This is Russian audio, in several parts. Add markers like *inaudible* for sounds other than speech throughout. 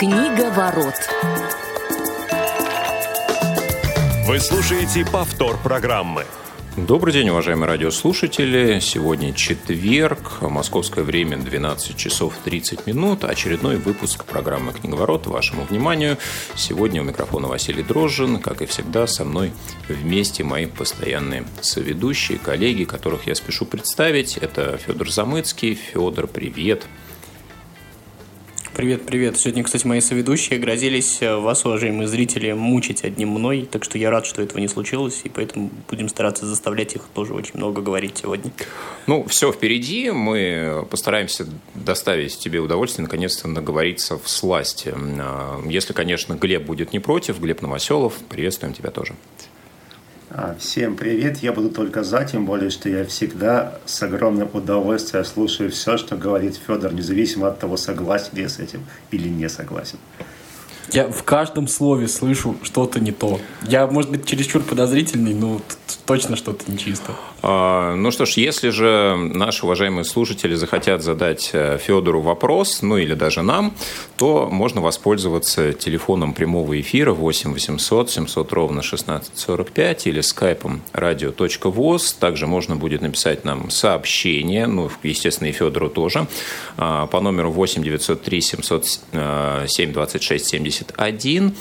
Книга ворот. Вы слушаете повтор программы. Добрый день, уважаемые радиослушатели. Сегодня четверг, московское время 12 часов 30 минут. Очередной выпуск программы «Книговорот» вашему вниманию. Сегодня у микрофона Василий Дрожжин. Как и всегда, со мной вместе мои постоянные соведущие, коллеги, которых я спешу представить. Это Федор Замыцкий. Федор, привет. Привет, привет. Сегодня, кстати, мои соведущие грозились э, вас, уважаемые зрители, мучить одним мной, так что я рад, что этого не случилось, и поэтому будем стараться заставлять их тоже очень много говорить сегодня. Ну, все впереди. Мы постараемся доставить тебе удовольствие, наконец-то наговориться в сласти. А, если, конечно, Глеб будет не против, Глеб Новоселов, приветствуем тебя тоже. А, всем привет, я буду только за, тем более, что я всегда с огромным удовольствием слушаю все, что говорит Федор, независимо от того, согласен я с этим или не согласен. Я в каждом слове слышу что-то не то. Я, может быть, чересчур подозрительный, но точно что-то нечисто. А, ну что ж, если же наши уважаемые слушатели захотят задать э, Федору вопрос, ну или даже нам, то можно воспользоваться телефоном прямого эфира 8 800 700 ровно 1645 или скайпом radio.voz. Также можно будет написать нам сообщение, ну, естественно, и Федору тоже, а, по номеру 8 903 707 26 71.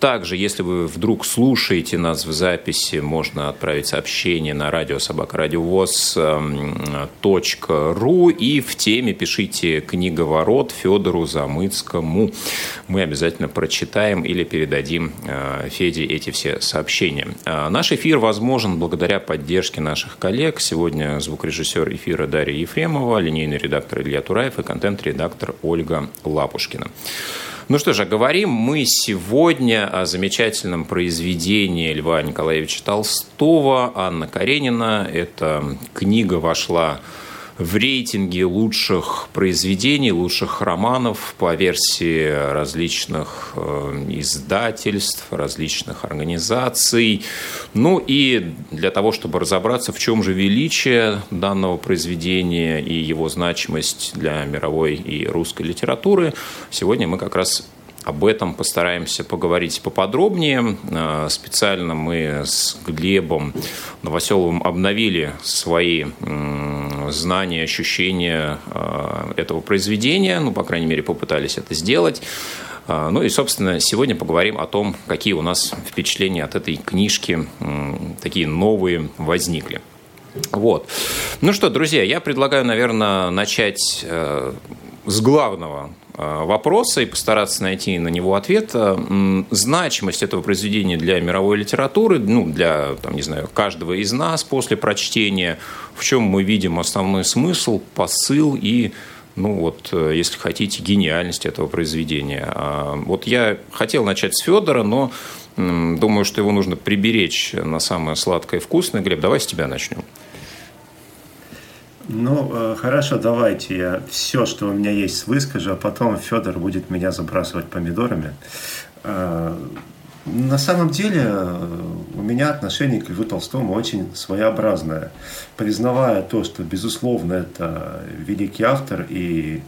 Также, если вы вдруг слушаете нас в записи, можно отправить сообщение на радиособакарадиовоз.ру и в теме пишите «Книговорот Федору Замыцкому». Мы обязательно прочитаем или передадим э, Феде эти все сообщения. А наш эфир возможен благодаря поддержке наших коллег. Сегодня звукорежиссер эфира Дарья Ефремова, линейный редактор Илья Тураев и контент-редактор Ольга Лапушкина. Ну что же, говорим мы сегодня о замечательном произведении Льва Николаевича Толстого «Анна Каренина». Эта книга вошла рейтинге лучших произведений, лучших романов по версии различных э, издательств, различных организаций. Ну и для того, чтобы разобраться, в чем же величие данного произведения и его значимость для мировой и русской литературы, сегодня мы как раз об этом постараемся поговорить поподробнее. Э, специально мы с Глебом Новоселовым обновили свои знания, ощущения э, этого произведения. Ну, по крайней мере, попытались это сделать. Э, ну и, собственно, сегодня поговорим о том, какие у нас впечатления от этой книжки, такие новые возникли. Вот. Ну что, друзья, я предлагаю, наверное, начать с главного Э, вопроса и постараться найти на него ответ. Э, значимость этого произведения для мировой литературы, ну, для, там, не знаю, каждого из нас после прочтения, в чем мы видим основной смысл, посыл и ну вот, э, если хотите, гениальность этого произведения. Вот я хотел начать с Федора, но думаю, что его нужно приберечь на самое сладкое и вкусное. Глеб, давай с тебя начнем. Ну, э, хорошо, давайте я все, что у меня есть, выскажу, а потом Федор будет меня забрасывать помидорами. Э, на самом деле э, у меня отношение к Льву Толстому очень своеобразное. Признавая то, что, безусловно, это великий автор, и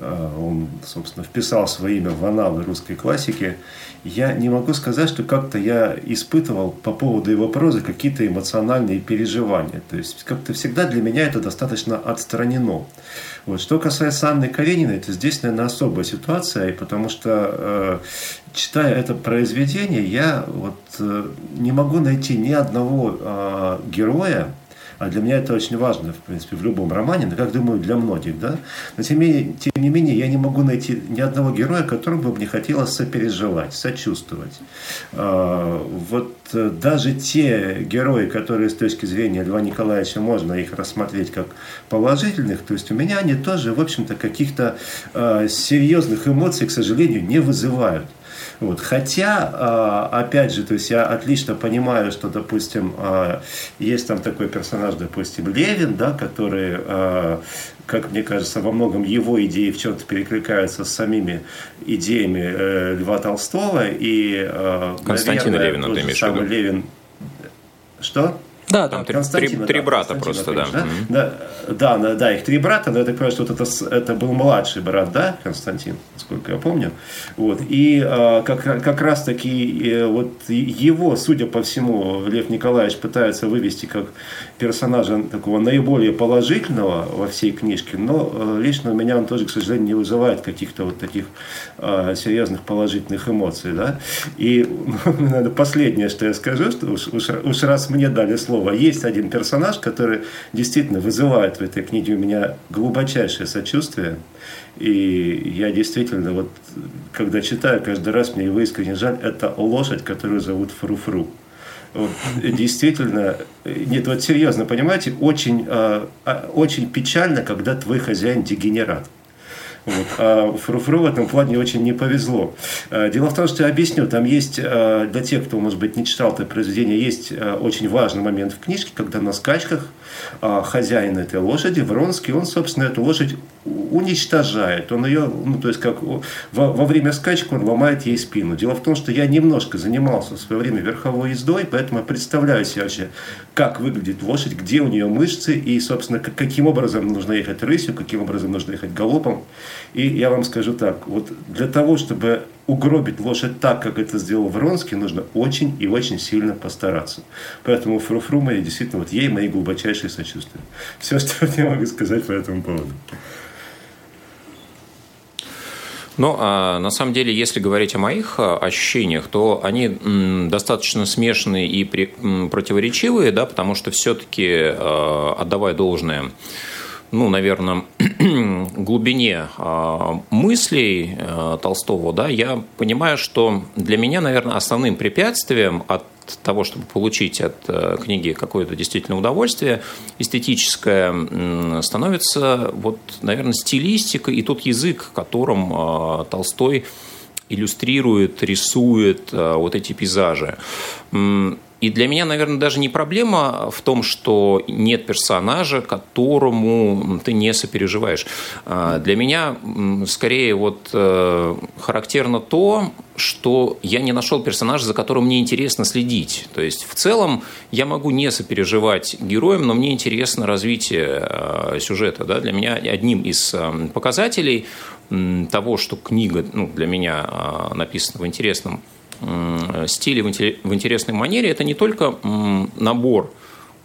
он, собственно, вписал свое имя в аналы русской классики, я не могу сказать, что как-то я испытывал по поводу его прозы какие-то эмоциональные переживания. То есть как-то всегда для меня это достаточно отстранено. Вот. Что касается Анны Карениной, это здесь, наверное, особая ситуация, потому что э, читая это произведение, я вот э, не могу найти ни одного э, героя, а для меня это очень важно, в принципе, в любом романе, но, как думаю, для многих, да. Но тем, не, тем не менее, я не могу найти ни одного героя, которому бы мне хотелось сопереживать, сочувствовать. А, вот э, даже те герои, которые с точки зрения Льва Николаевича можно их рассмотреть как положительных, то есть у меня они тоже, в общем-то, каких-то а, серьезных эмоций, к сожалению, не вызывают. Вот. Хотя, а, опять же, то есть я отлично понимаю, что, допустим, а, есть там такой персонаж, допустим, Левин, да, который а, как мне кажется, во многом его идеи в чем-то перекликаются с самими идеями э, Льва Толстого. И, э, Константина наверное, Левина, ты имеешь в виду? Левин... Что? Да, там да. Три, три брата просто, да. Да? Да, да, да, да, их три брата, но я так понимаю, что вот это, это был младший брат, да, Константин, насколько я помню. Вот. И а, как, как раз таки э, вот его, судя по всему, Лев Николаевич пытается вывести как персонажа такого наиболее положительного во всей книжке, но э, лично у меня он тоже, к сожалению, не вызывает каких-то вот таких а, серьезных положительных эмоций, да. И, *laughs* ну, наверное, последнее, что я скажу, что уж, уж, уж раз мне дали слово, есть один персонаж, который действительно вызывает в этой книге у меня глубочайшее сочувствие, и я действительно, вот, когда читаю, каждый раз мне его искренне жаль, это лошадь, которую зовут Фруфру. -фру. Действительно, нет, вот серьезно, понимаете, очень, э, очень печально, когда твой хозяин дегенерат. Вот. А Фруфру в этом плане очень не повезло. А, дело в том, что я объясню, там есть, а, для тех, кто, может быть, не читал это произведение, есть а, очень важный момент в книжке, когда на скачках хозяин этой лошади, Вронский, он, собственно, эту лошадь уничтожает. Он ее, ну, то есть, как во, во время скачек он ломает ей спину. Дело в том, что я немножко занимался в свое время верховой ездой, поэтому я представляю себе вообще, как выглядит лошадь, где у нее мышцы и, собственно, каким образом нужно ехать рысью, каким образом нужно ехать галопом. И я вам скажу так, вот для того, чтобы угробить лошадь так, как это сделал Вронский, нужно очень и очень сильно постараться. Поэтому Фруфру моя действительно, вот ей мои глубочайшие сочувствия. Все, *laughs* что я могу сказать по этому поводу. Ну, а на самом деле, если говорить о моих а, ощущениях, то они достаточно смешанные и противоречивые, да, потому что все-таки, э, отдавая должное ну, наверное, *clears throat* глубине а, мыслей а, Толстого, да, я понимаю, что для меня, наверное, основным препятствием от того, чтобы получить от э, книги какое-то действительно удовольствие, эстетическое становится, вот, наверное, стилистика и тот язык, которым а, Толстой иллюстрирует, рисует вот эти пейзажи. И для меня, наверное, даже не проблема в том, что нет персонажа, которому ты не сопереживаешь. А, для меня скорее вот э, характерно то, что я не нашел персонажа, за которым мне интересно следить. То есть в целом я могу не сопереживать героям, но мне интересно развитие э, сюжета. Да? Для меня одним из э, показателей того, что книга ну, для меня написана в интересном стиле, в интересной манере, это не только набор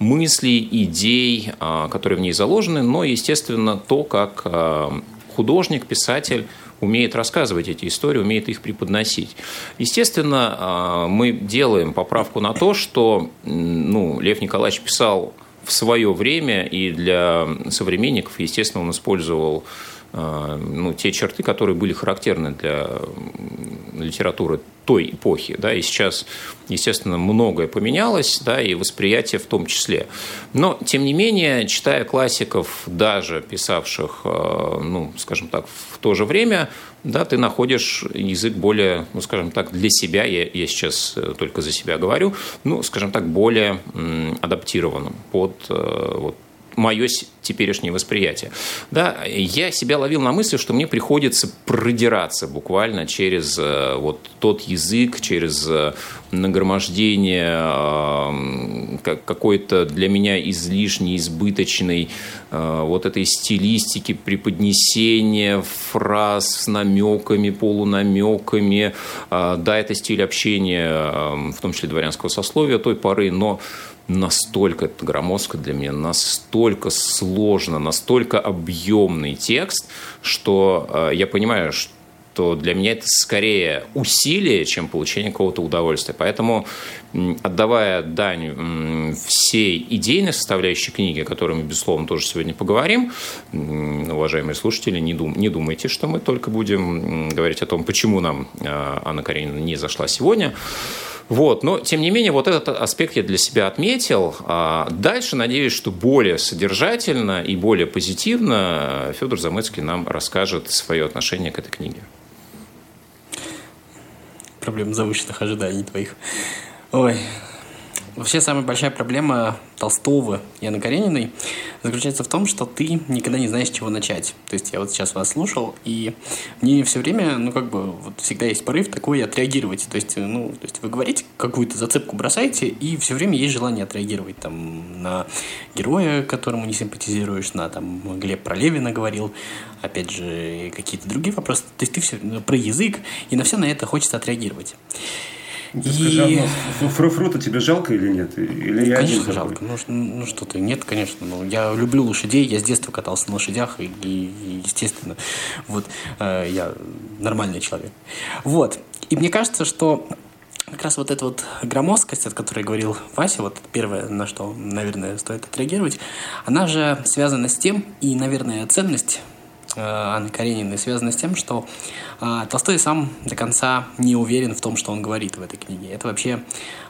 мыслей, идей, а, которые в ней заложены, но, естественно, то, как а, художник, писатель умеет рассказывать эти истории, умеет их преподносить. Естественно, а, мы делаем поправку на то, что ну, Лев Николаевич писал в свое время, и для современников, естественно, он использовал ну, те черты, которые были характерны для литературы той эпохи. Да, и сейчас, естественно, многое поменялось, да, и восприятие в том числе. Но, тем не менее, читая классиков, даже писавших, э, ну, скажем так, в то же время, да, ты находишь язык более, ну, скажем так, для себя, я, я сейчас э, только за себя говорю, ну, скажем так, более адаптированным под э, вот, мое теперешнее восприятие. Да, я себя ловил на мысли, что мне приходится продираться буквально через э, вот тот язык, через э, нагромождение э, какой-то для меня излишней, избыточной вот этой стилистики преподнесения фраз с намеками, полунамеками. Да, это стиль общения, в том числе дворянского сословия той поры, но настолько это громоздко для меня, настолько сложно, настолько объемный текст, что э, я понимаю, что для меня это скорее усилие, чем получение какого-то удовольствия. Поэтому, отдавая дань всей идейной составляющей книги, о которой мы, безусловно, тоже сегодня поговорим, уважаемые слушатели, не, дум, не думайте, что мы только будем говорить о том, почему нам э, Анна Каренина не зашла сегодня. Вот, но, тем не менее, вот этот аспект я для себя отметил. А дальше, надеюсь, что более содержательно и более позитивно Федор Замыцкий нам расскажет свое отношение к этой книге. Проблема завышенных ожиданий твоих. Ой, Вообще самая большая проблема Толстого и Анны Карениной заключается в том, что ты никогда не знаешь, с чего начать. То есть я вот сейчас вас слушал, и мне все время, ну как бы, вот всегда есть порыв такой отреагировать. То есть, ну, то есть вы говорите, какую-то зацепку бросаете, и все время есть желание отреагировать там на героя, которому не симпатизируешь, на там Глеб про Левина говорил, опять же, какие-то другие вопросы. То есть ты все про язык, и на все на это хочется отреагировать. Ты скажи, и... а фруфрута тебе жалко или нет? Или я конечно, жалко. Ну, ну что ты, нет, конечно. Ну, я люблю лошадей, я с детства катался на лошадях, и, и естественно, вот, э, я нормальный человек. Вот. И мне кажется, что как раз вот эта вот громоздкость, от которой говорил Вася, вот первое, на что, наверное, стоит отреагировать, она же связана с тем, и, наверное, ценность Анны Карениной связана с тем, что а, Толстой сам до конца не уверен в том, что он говорит в этой книге. Это вообще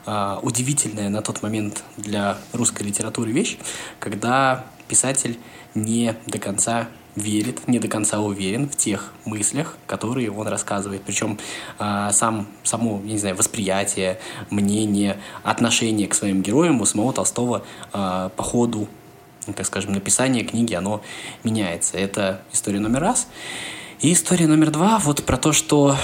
а, удивительная на тот момент для русской литературы вещь, когда писатель не до конца верит, не до конца уверен в тех мыслях, которые он рассказывает. Причем э, сам, само, я не знаю, восприятие, мнение, отношение к своим героям у самого Толстого э, по ходу, так скажем, написания книги, оно меняется. Это история номер раз. И история номер два, вот про то, что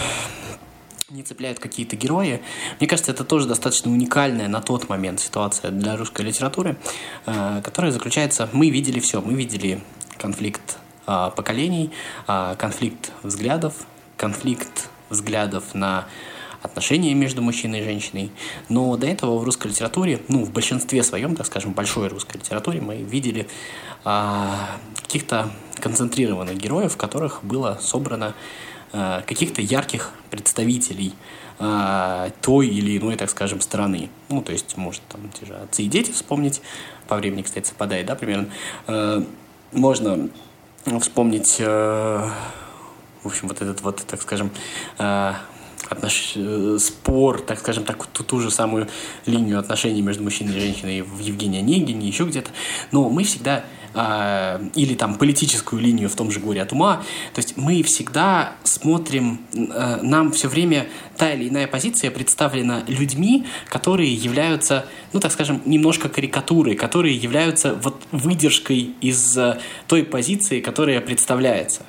не цепляют какие-то герои. Мне кажется, это тоже достаточно уникальная на тот момент ситуация для русской литературы, э, которая заключается... Мы видели все. Мы видели конфликт э, поколений, э, конфликт взглядов, конфликт взглядов на отношения между мужчиной и женщиной. Но до этого в русской литературе, ну, в большинстве своем, так скажем, большой русской литературе, мы видели а, каких-то концентрированных героев, в которых было собрано а, каких-то ярких представителей а, той или иной, так скажем, страны. Ну, то есть, может, там, те же отцы и дети вспомнить, по времени, кстати, совпадает, да, примерно. А, можно вспомнить, а, в общем, вот этот вот, так скажем, а, отнош... Э, спор, так скажем так, ту, ту же самую линию отношений между мужчиной и женщиной в Евгении Онегине, еще где-то. Но мы всегда э, или там политическую линию в том же «Горе от ума». То есть мы всегда смотрим, э, нам все время та или иная позиция представлена людьми, которые являются, ну так скажем, немножко карикатурой, которые являются вот выдержкой из э, той позиции, которая представляется.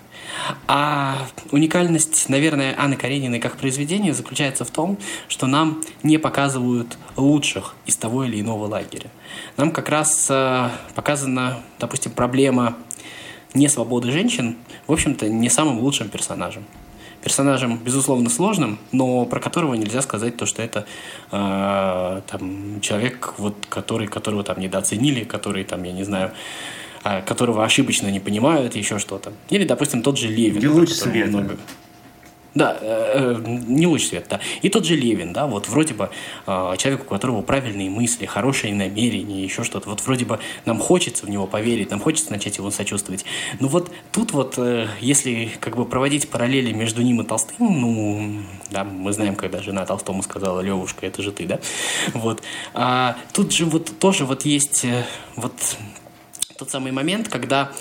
А уникальность, наверное, Анны Карениной как произведения заключается в том, что нам не показывают лучших из того или иного лагеря. Нам как раз э, показана, допустим, проблема несвободы женщин, в общем-то, не самым лучшим персонажем. Персонажем, безусловно, сложным, но про которого нельзя сказать то, что это э, там, человек, вот, который, которого там недооценили, который, там, я не знаю, которого ошибочно не понимают, еще что-то. Или, допустим, тот же Левин. Где луч света. Много... Да, э, э, не луч света, да. И тот же Левин, да, вот вроде бы э, человек, у которого правильные мысли, хорошие намерения, еще что-то. Вот вроде бы нам хочется в него поверить, нам хочется начать его сочувствовать. Но вот тут вот, э, если как бы проводить параллели между ним и Толстым, ну, да, мы знаем, когда жена Толстому сказала, Левушка, это же ты, да, вот. А тут же вот тоже вот есть э, вот тот самый момент, когда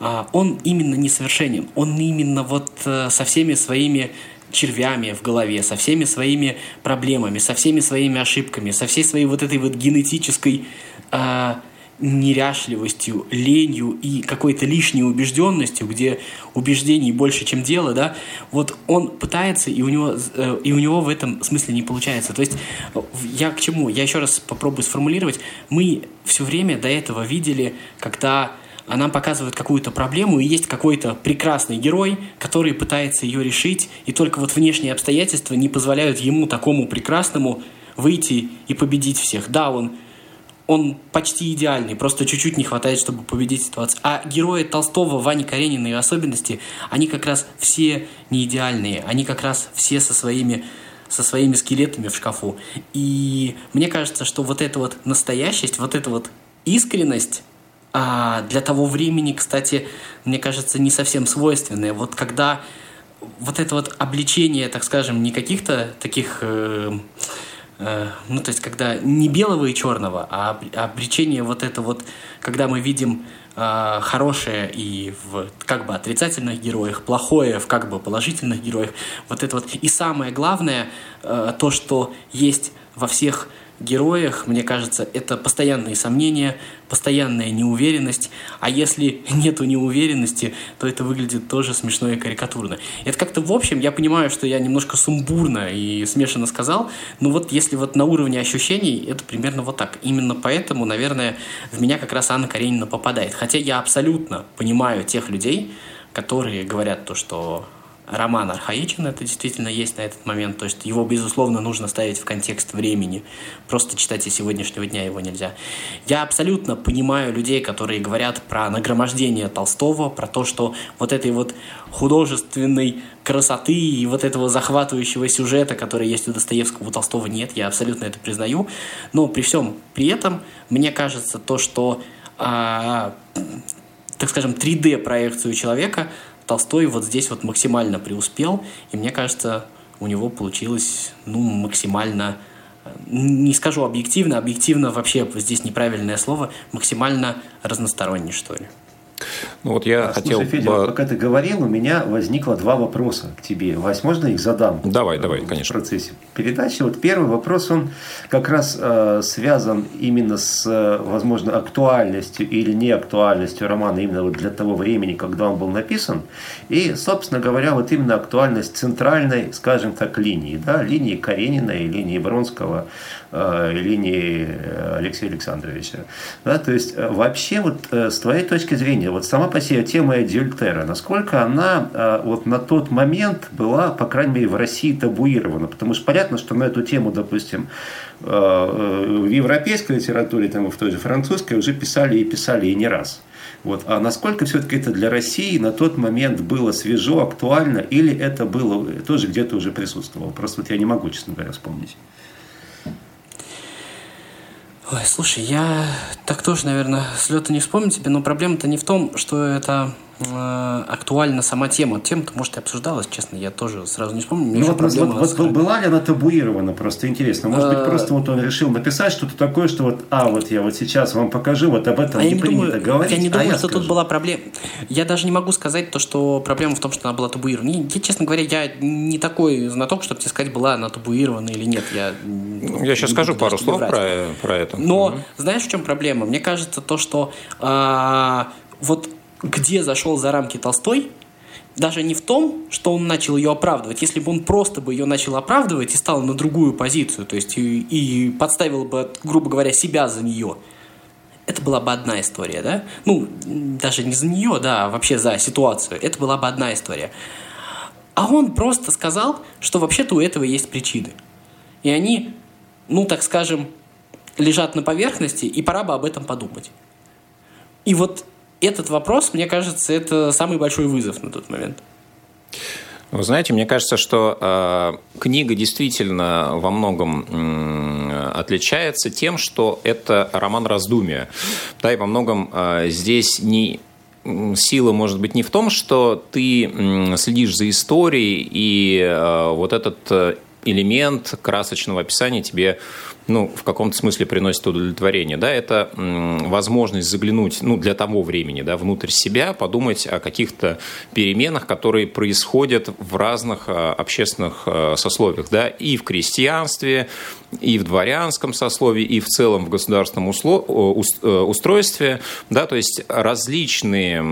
а, он именно несовершенен, он именно вот а, со всеми своими червями в голове, со всеми своими проблемами, со всеми своими ошибками, со всей своей вот этой вот генетической а, неряшливостью, ленью и какой-то лишней убежденностью, где убеждений больше, чем дело, да, вот он пытается, и у него, э, и у него в этом смысле не получается. То есть я к чему? Я еще раз попробую сформулировать. Мы все время до этого видели, когда нам показывают какую-то проблему, и есть какой-то прекрасный герой, который пытается ее решить, и только вот внешние обстоятельства не позволяют ему, такому прекрасному, выйти и победить всех. Да, он он почти идеальный, просто чуть-чуть не хватает, чтобы победить ситуацию. А герои Толстого, Вани Каренина и особенности, они как раз все не идеальные, они как раз все со своими со своими скелетами в шкафу. И мне кажется, что вот эта вот настоящесть, вот эта вот искренность а, для того времени, кстати, мне кажется, не совсем свойственная. Вот когда вот это вот обличение, так скажем, не каких-то таких... Э, ну, то есть, когда не белого и черного, а обречение вот это вот, когда мы видим э, хорошее и в как бы отрицательных героях, плохое в как бы положительных героях, вот это вот. И самое главное, э, то, что есть во всех героях, мне кажется, это постоянные сомнения, постоянная неуверенность. А если нету неуверенности, то это выглядит тоже смешно и карикатурно. Это как-то в общем, я понимаю, что я немножко сумбурно и смешанно сказал, но вот если вот на уровне ощущений, это примерно вот так. Именно поэтому, наверное, в меня как раз Анна Каренина попадает. Хотя я абсолютно понимаю тех людей, которые говорят то, что роман архаичен, это действительно есть на этот момент, то есть его, безусловно, нужно ставить в контекст времени, просто читать из сегодняшнего дня его нельзя. Я абсолютно понимаю людей, которые говорят про нагромождение Толстого, про то, что вот этой вот художественной красоты и вот этого захватывающего сюжета, который есть у Достоевского, у Толстого нет, я абсолютно это признаю, но при всем при этом мне кажется то, что а, так скажем, 3D-проекцию человека Толстой вот здесь вот максимально преуспел, и мне кажется, у него получилось ну, максимально, не скажу объективно, объективно вообще здесь неправильное слово, максимально разносторонне, что ли. Ну вот я Слушай, хотел... Федя, бы... пока ты говорил, у меня возникло два вопроса к тебе. Возможно, их задам? Давай, давай, конечно. В процессе передачи. Вот первый вопрос, он как раз э, связан именно с, э, возможно, актуальностью или неактуальностью романа именно вот для того времени, когда он был написан. И, собственно говоря, вот именно актуальность центральной, скажем так, линии. Да? Линии Каренина и линии Бронского Э, линии э, Алексея Александровича. Да, то есть вообще вот с твоей точки зрения, вот сама по себе тема Эдюльтера, насколько она вот на тот момент была, по крайней мере, в России табуирована? Потому что понятно, что на эту тему, допустим, в европейской литературе, там, в той же французской уже писали и писали и не раз. Вот. А насколько все-таки это для России на тот момент было свежо, актуально, или это было тоже где-то уже присутствовало? Просто вот я не могу, честно говоря, вспомнить. Ой, слушай, я так тоже, наверное, с лета не вспомню тебе, но проблема-то не в том, что это Э, актуальна сама тема. Тема-то, может, и обсуждалась, честно, я тоже сразу не вспомню. Ну, вот, вот, вот была ли она табуирована, просто интересно. Может быть, э, просто вот он решил написать что-то такое, что вот, а, вот я вот сейчас вам покажу, вот об этом а не принято думаю, говорить, Я не а думаю, я что скажу. тут была проблема. Я даже не могу сказать то, что проблема в том, что она была табуирована. Я, честно говоря, я не такой знаток, чтобы тебе сказать, была она табуирована или нет. Я, я сейчас скажу пару слов про, про это. Но угу. знаешь, в чем проблема? Мне кажется, то, что а, вот где зашел за рамки Толстой, даже не в том, что он начал ее оправдывать. Если бы он просто бы ее начал оправдывать и стал на другую позицию, то есть и, и подставил бы, грубо говоря, себя за нее, это была бы одна история, да? Ну, даже не за нее, да, а вообще за ситуацию. Это была бы одна история. А он просто сказал, что вообще-то у этого есть причины. И они, ну, так скажем, лежат на поверхности, и пора бы об этом подумать. И вот этот вопрос, мне кажется, это самый большой вызов на тот момент. Вы знаете, мне кажется, что э, книга действительно во многом э, отличается тем, что это роман раздумия. Да, и во многом э, здесь не сила может быть не в том, что ты следишь за историей, и э, вот этот э, элемент красочного описания тебе ну, в каком-то смысле приносит удовлетворение, да, это возможность заглянуть, ну, для того времени, да, внутрь себя, подумать о каких-то переменах, которые происходят в разных а, общественных а, сословиях, да, и в крестьянстве, и в дворянском сословии, и в целом в государственном э, устройстве, да, то есть различные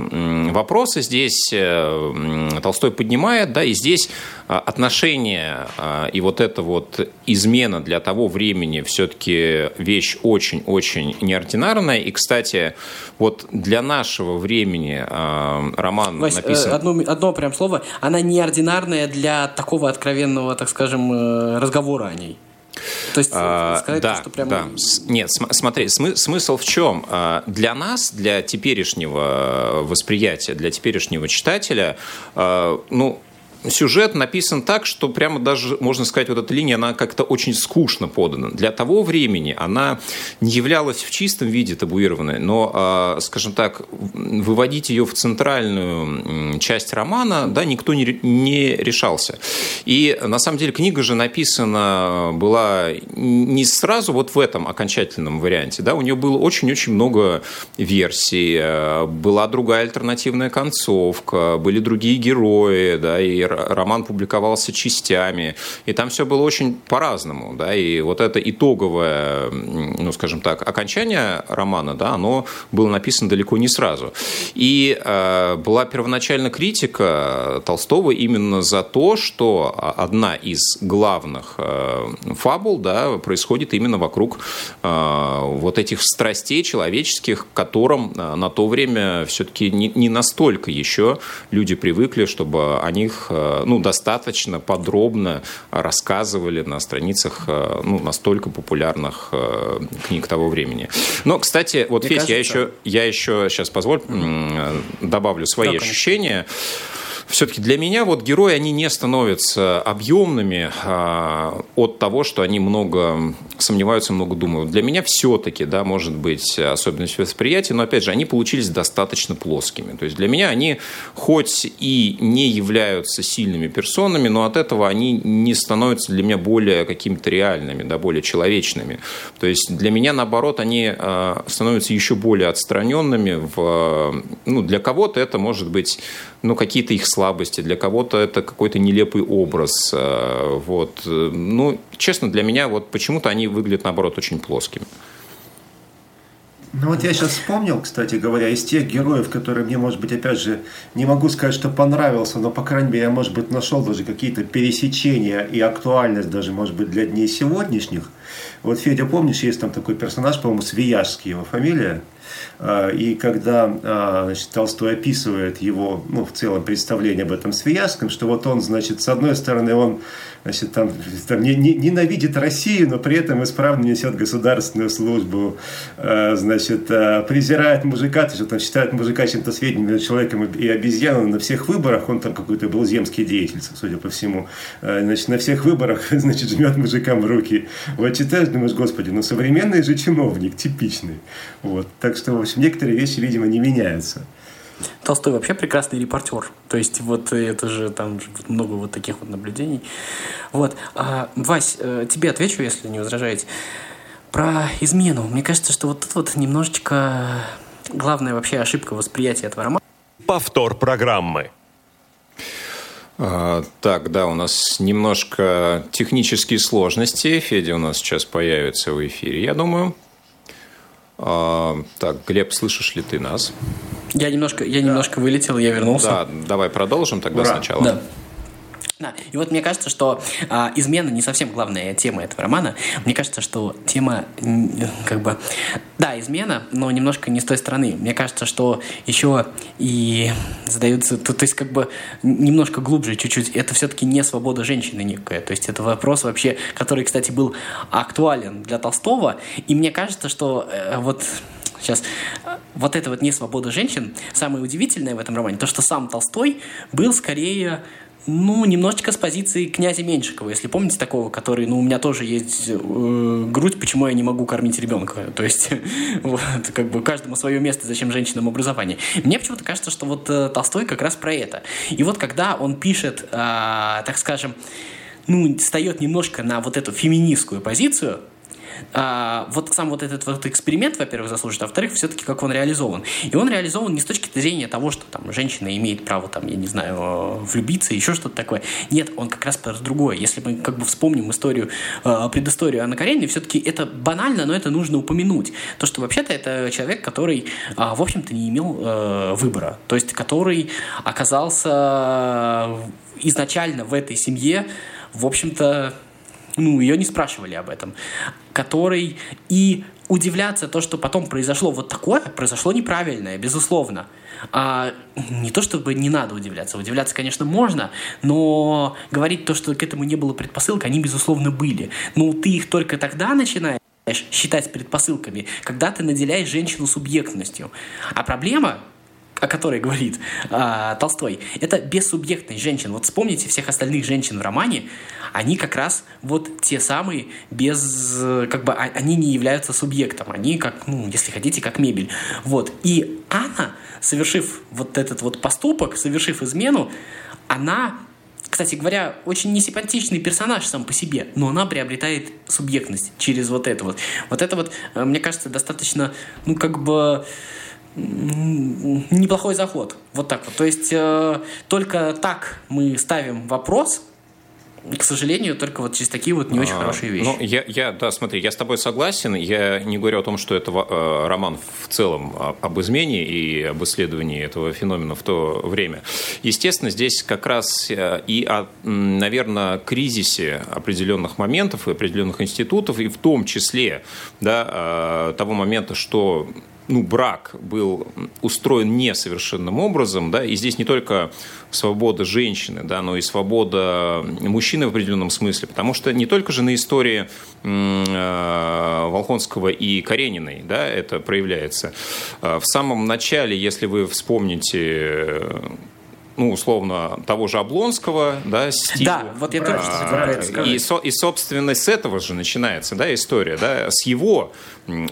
вопросы здесь э, Толстой поднимает, да, и здесь а, отношения и вот эта вот измена для того времени все-таки вещь очень-очень неординарная. И, кстати, вот для нашего времени э, роман Вась, написан... Одно, одно прям слово. Она неординарная для такого откровенного, так скажем, э, разговора о ней. То есть а, сказать, да, что прямо... да. Нет, смотри, смы смысл в чем? Для нас, для теперешнего восприятия, для теперешнего читателя, ну, сюжет написан так, что прямо даже, можно сказать, вот эта линия, она как-то очень скучно подана. Для того времени она не являлась в чистом виде табуированной, но, а, скажем так, выводить ее в центральную часть романа, да, никто не, не решался. И, на самом деле, книга же написана была не сразу вот в этом окончательном варианте, да, у нее было очень-очень много версий, была другая альтернативная концовка, были другие герои, да, и роман публиковался частями, и там все было очень по-разному, да, и вот это итоговое, ну, скажем так, окончание романа, да, оно было написано далеко не сразу. И э, была первоначально критика Толстого именно за то, что одна из главных э, фабул, да, происходит именно вокруг э, вот этих страстей человеческих, к которым э, на то время все-таки не, не настолько еще люди привыкли, чтобы о них э, ну, достаточно подробно рассказывали на страницах э, ну, настолько популярных книг того времени. Но, кстати, вот, Мне Федь, кажется... я еще, я еще сейчас позволь добавлю свои да, ощущения. Конечно все-таки для меня вот герои, они не становятся объемными а, от того, что они много сомневаются, много думают. Для меня все-таки, да, может быть особенность восприятия, но опять же, они получились достаточно плоскими. То есть для меня они хоть и не являются сильными персонами, но от этого они не становятся для меня более какими-то реальными, да, более человечными. То есть для меня, наоборот, они а, становятся еще более отстраненными. В, ну, для кого-то это может быть ну, какие-то их слабости, для кого-то это какой-то нелепый образ. Э, вот. Ну, честно, для меня вот почему-то они выглядят, наоборот, очень плоскими. Ну вот я сейчас вспомнил, кстати говоря, из тех героев, которые мне, может быть, опять же, не могу сказать, что понравился, но, по крайней мере, я, может быть, нашел даже какие-то пересечения и актуальность даже, может быть, для дней сегодняшних. Вот, Федя, помнишь, есть там такой персонаж, по-моему, Свияжский его фамилия, и когда а, значит, Толстой описывает его, ну, в целом представление об этом Свияжском, что вот он, значит, с одной стороны, он значит, там, там не, не, ненавидит Россию, но при этом исправно несет государственную службу, э, значит, презирает мужика, то есть он считает мужика чем-то средним человеком и обезьяной. На всех выборах он там какой-то был земский деятель, судя по всему. Значит, на всех выборах, *laughs* значит, жмет мужикам в руки. Вот читаешь, думаешь, господи, ну современный же чиновник, типичный. Вот. Так что, в общем, некоторые вещи, видимо, не меняются. Толстой вообще прекрасный репортер. То есть вот это же там много вот таких вот наблюдений. Вот. А, Вась, э, тебе отвечу, если не возражаете. Про измену. Мне кажется, что вот тут вот немножечко главная вообще ошибка восприятия этого романа. Повтор программы. А, так, да, у нас немножко технические сложности. Федя у нас сейчас появится в эфире, я думаю. А, так, Глеб, слышишь ли ты нас? Я немножко, я немножко вылетел, я вернулся. Да, давай продолжим тогда Ура. сначала. Да. Да. И вот мне кажется, что а, измена не совсем главная тема этого романа. Мне кажется, что тема как бы да измена, но немножко не с той стороны. Мне кажется, что еще и задаются, то, то есть как бы немножко глубже чуть-чуть. Это все-таки не свобода женщины некая. То есть это вопрос вообще, который, кстати, был актуален для Толстого. И мне кажется, что э, вот Сейчас, вот эта вот несвобода женщин, самое удивительное в этом романе, то, что сам Толстой был скорее ну, немножечко с позиции князя Меньшикова, если помните такого, который, ну, у меня тоже есть э, грудь, почему я не могу кормить ребенка. То есть, *laughs* вот, как бы каждому свое место, зачем женщинам образование. Мне почему-то кажется, что вот э, Толстой как раз про это. И вот когда он пишет, э, так скажем, ну, встает немножко на вот эту феминистскую позицию, а, вот сам вот этот вот эксперимент, во-первых, заслужит, а во-вторых, все-таки как он реализован. И он реализован не с точки зрения того, что там женщина имеет право, там, я не знаю, влюбиться, еще что-то такое. Нет, он как раз про другое. Если мы как бы вспомним историю, э, предысторию Анны Карениной, все-таки это банально, но это нужно упомянуть. То, что вообще-то это человек, который, э, в общем-то, не имел э, выбора. То есть, который оказался изначально в этой семье, в общем-то, ну, ее не спрашивали об этом, который и удивляться то, что потом произошло вот такое, произошло неправильное, безусловно. А, не то чтобы не надо удивляться, удивляться, конечно, можно, но говорить то, что к этому не было предпосылок, они, безусловно, были. Но ты их только тогда начинаешь считать предпосылками, когда ты наделяешь женщину субъектностью. А проблема о которой говорит э, Толстой, это бессубъектность женщин. Вот вспомните всех остальных женщин в романе, они как раз вот те самые без, как бы, а, они не являются субъектом, они как, ну, если хотите, как мебель. Вот. И Анна, совершив вот этот вот поступок, совершив измену, она кстати говоря, очень несимпатичный персонаж сам по себе, но она приобретает субъектность через вот это вот. Вот это вот, э, мне кажется, достаточно, ну, как бы неплохой заход. Вот так вот. То есть э, только так мы ставим вопрос, к сожалению, только вот через такие вот не очень а, хорошие вещи. Ну, я, я, да, смотри, я с тобой согласен. Я не говорю о том, что это э, роман в целом об измене и об исследовании этого феномена в то время. Естественно, здесь как раз э, и о, наверное, кризисе определенных моментов и определенных институтов, и в том числе да, э, того момента, что ну, брак был устроен несовершенным образом, да, и здесь не только свобода женщины, да, но и свобода мужчины в определенном смысле, потому что не только же на истории э, Волхонского и Карениной, да, это проявляется. Э, в самом начале, если вы вспомните ну, условно, того же Облонского, да, стиля. Да, вот я что это сказать. И, со, и, собственно, с этого же начинается, да, история, да, с его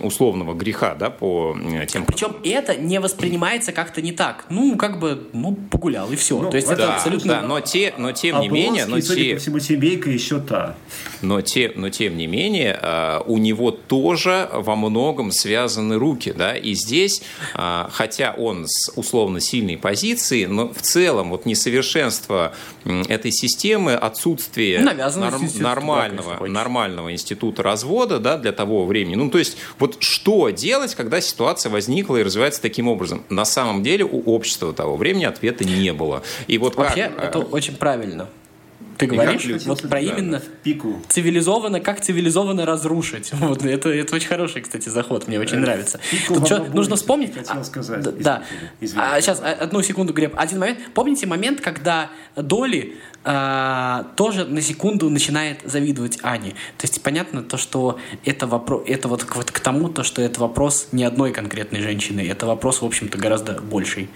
условного греха, да, по тем... Причем это не воспринимается как-то не так. Ну, как бы, ну, погулял, и все. Ну, То есть да, это абсолютно... Да, но, те, но тем не менее... Но судя те... по всему, семейка еще та. Но, те, но тем не менее, а, у него тоже во многом связаны руки, да, и здесь, а, хотя он с условно сильной позиции, но в целом вот несовершенство этой системы, отсутствие норм, нормального, нормального института развода, да, для того времени, ну, то есть вот что делать, когда ситуация возникла и развивается таким образом? На самом деле у общества того времени ответа не было. И вот Вообще, как... это очень правильно. Ты говоришь вот про именно пику. цивилизованно, как цивилизованно разрушить. *laughs* Вот, это, это очень хороший, кстати, заход, мне очень э, нравится. Тут что, нужно вспомнить... Хотел а, сказать. Да. А, сейчас, одну секунду, Глеб. Один момент. Помните момент, когда Доли а, тоже на секунду начинает завидовать Ане. То есть понятно то, что это вопрос, это вот к, вот к тому, то, что это вопрос не одной конкретной женщины, это вопрос, в общем-то, гораздо больший.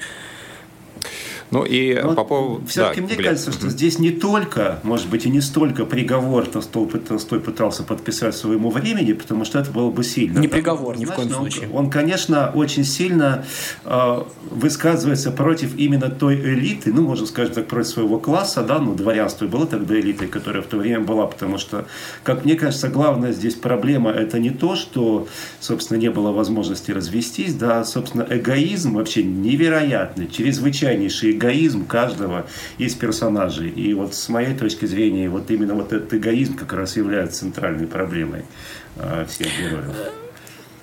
Ну и Но по поводу... Все-таки да, мне Глеб. кажется, что здесь не только, может быть, и не столько приговор Толстой, Толстой пытался подписать своему времени, потому что это было бы сильно. Не приговор, ни в коем случае. Он, конечно, очень сильно э, высказывается против именно той элиты, ну, можно сказать так, против своего класса, да, ну, дворянство было тогда элитой, которая в то время была, потому что, как мне кажется, главная здесь проблема это не то, что, собственно, не было возможности развестись, да, собственно, эгоизм вообще невероятный, чрезвычайнейший эгоизм каждого из персонажей. И вот с моей точки зрения, вот именно вот этот эгоизм как раз является центральной проблемой э, всех героев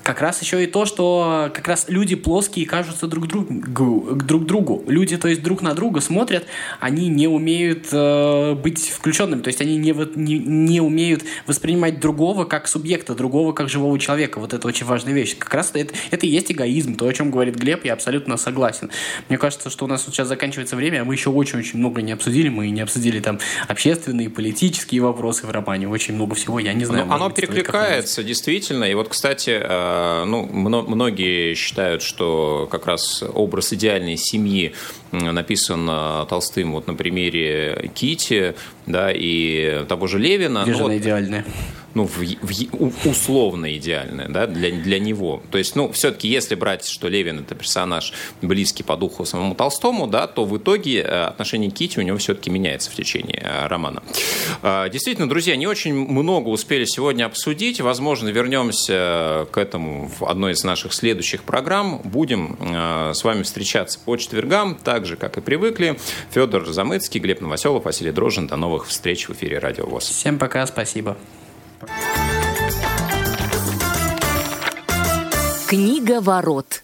как раз еще и то, что как раз люди плоские кажутся друг другу, друг другу. Люди, то есть друг на друга смотрят, они не умеют э, быть включенными, то есть они не, не, не умеют воспринимать другого как субъекта, другого как живого человека. Вот это очень важная вещь. Как раз это, это и есть эгоизм, то, о чем говорит Глеб, я абсолютно согласен. Мне кажется, что у нас вот сейчас заканчивается время, а мы еще очень-очень много не обсудили. Мы не обсудили там общественные, политические вопросы в романе, очень много всего, я не знаю. Но оно перекликается, действительно. И вот, кстати, э, ну, многие считают, что как раз образ идеальной семьи написан э, Толстым вот на примере Кити, да, и того же Левина. Где ну, вот, идеальная? Ну, в, в, условно идеальная да, для, для него. То есть, ну, все-таки, если брать, что Левин это персонаж близкий по духу самому Толстому, да, то в итоге э, отношение Кити у него все-таки меняется в течение э, романа. А, действительно, друзья, не очень много успели сегодня обсудить. Возможно, вернемся к этому в одной из наших следующих программ. Будем э, с вами встречаться по четвергам, так же, как и привыкли. Федор Замыцкий, Глеб Новоселов, Василий Дрожин. До новых встреч в эфире Радио ВОЗ. Всем пока, спасибо. Книга ворот.